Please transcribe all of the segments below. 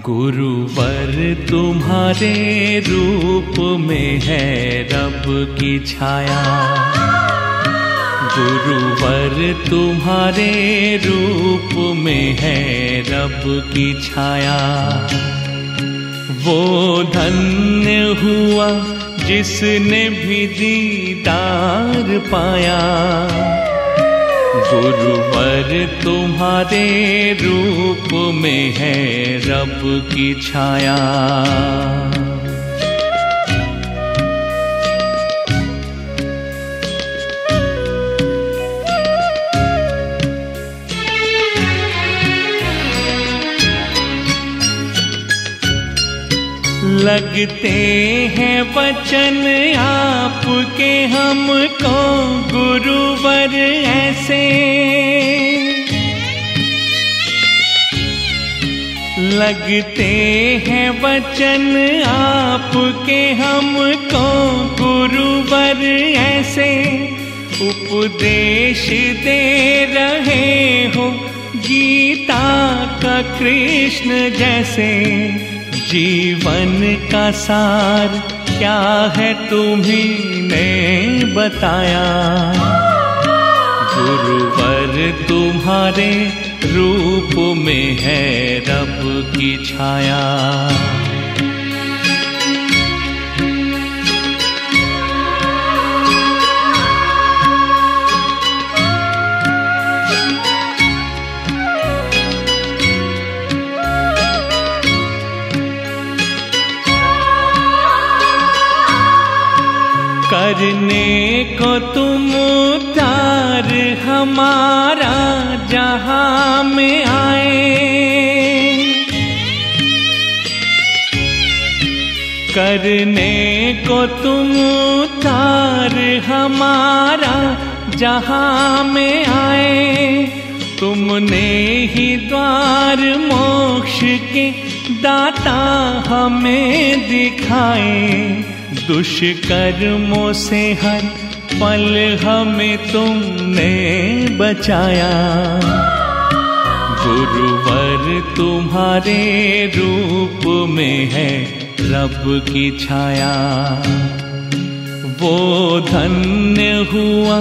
गुरुवर तुम्हारे रूप में है रब की छाया। गुरुवर तुम्हारे रूप में है रब की छाया। वो धन्य हुआ जिसने भी दीदार पाया। गुरुवर तुम्हारे रूप में है रब की छाया। लगते हैं वचन आपके हमको गुरुवर ऐसे। लगते हैं वचन आपके हमको गुरुवर ऐसे। उपदेश दे रहे हो गीता का कृष्ण जैसे। जीवन का सार क्या है तुम्ही ने बताया? गुरुवर तुम्हारे रूप में है रब की छाया। करने को तुम उतार, हमारा जहाँ में आए। करने को तुम उतार, हमारा जहाँ में आए। तुमने ही द्वार मोक्ष के दाता हमें दिखाए। दुष्कर्मों से हर पल हमें तुमने बचाया। गुरुवर तुम्हारे रूप में है रब की छाया। वो धन्य हुआ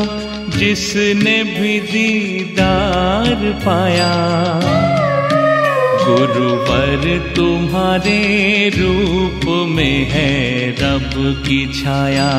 जिसने भी दीदार पाया। गुरुवर तुम्हारे रूप में है रब की छाया।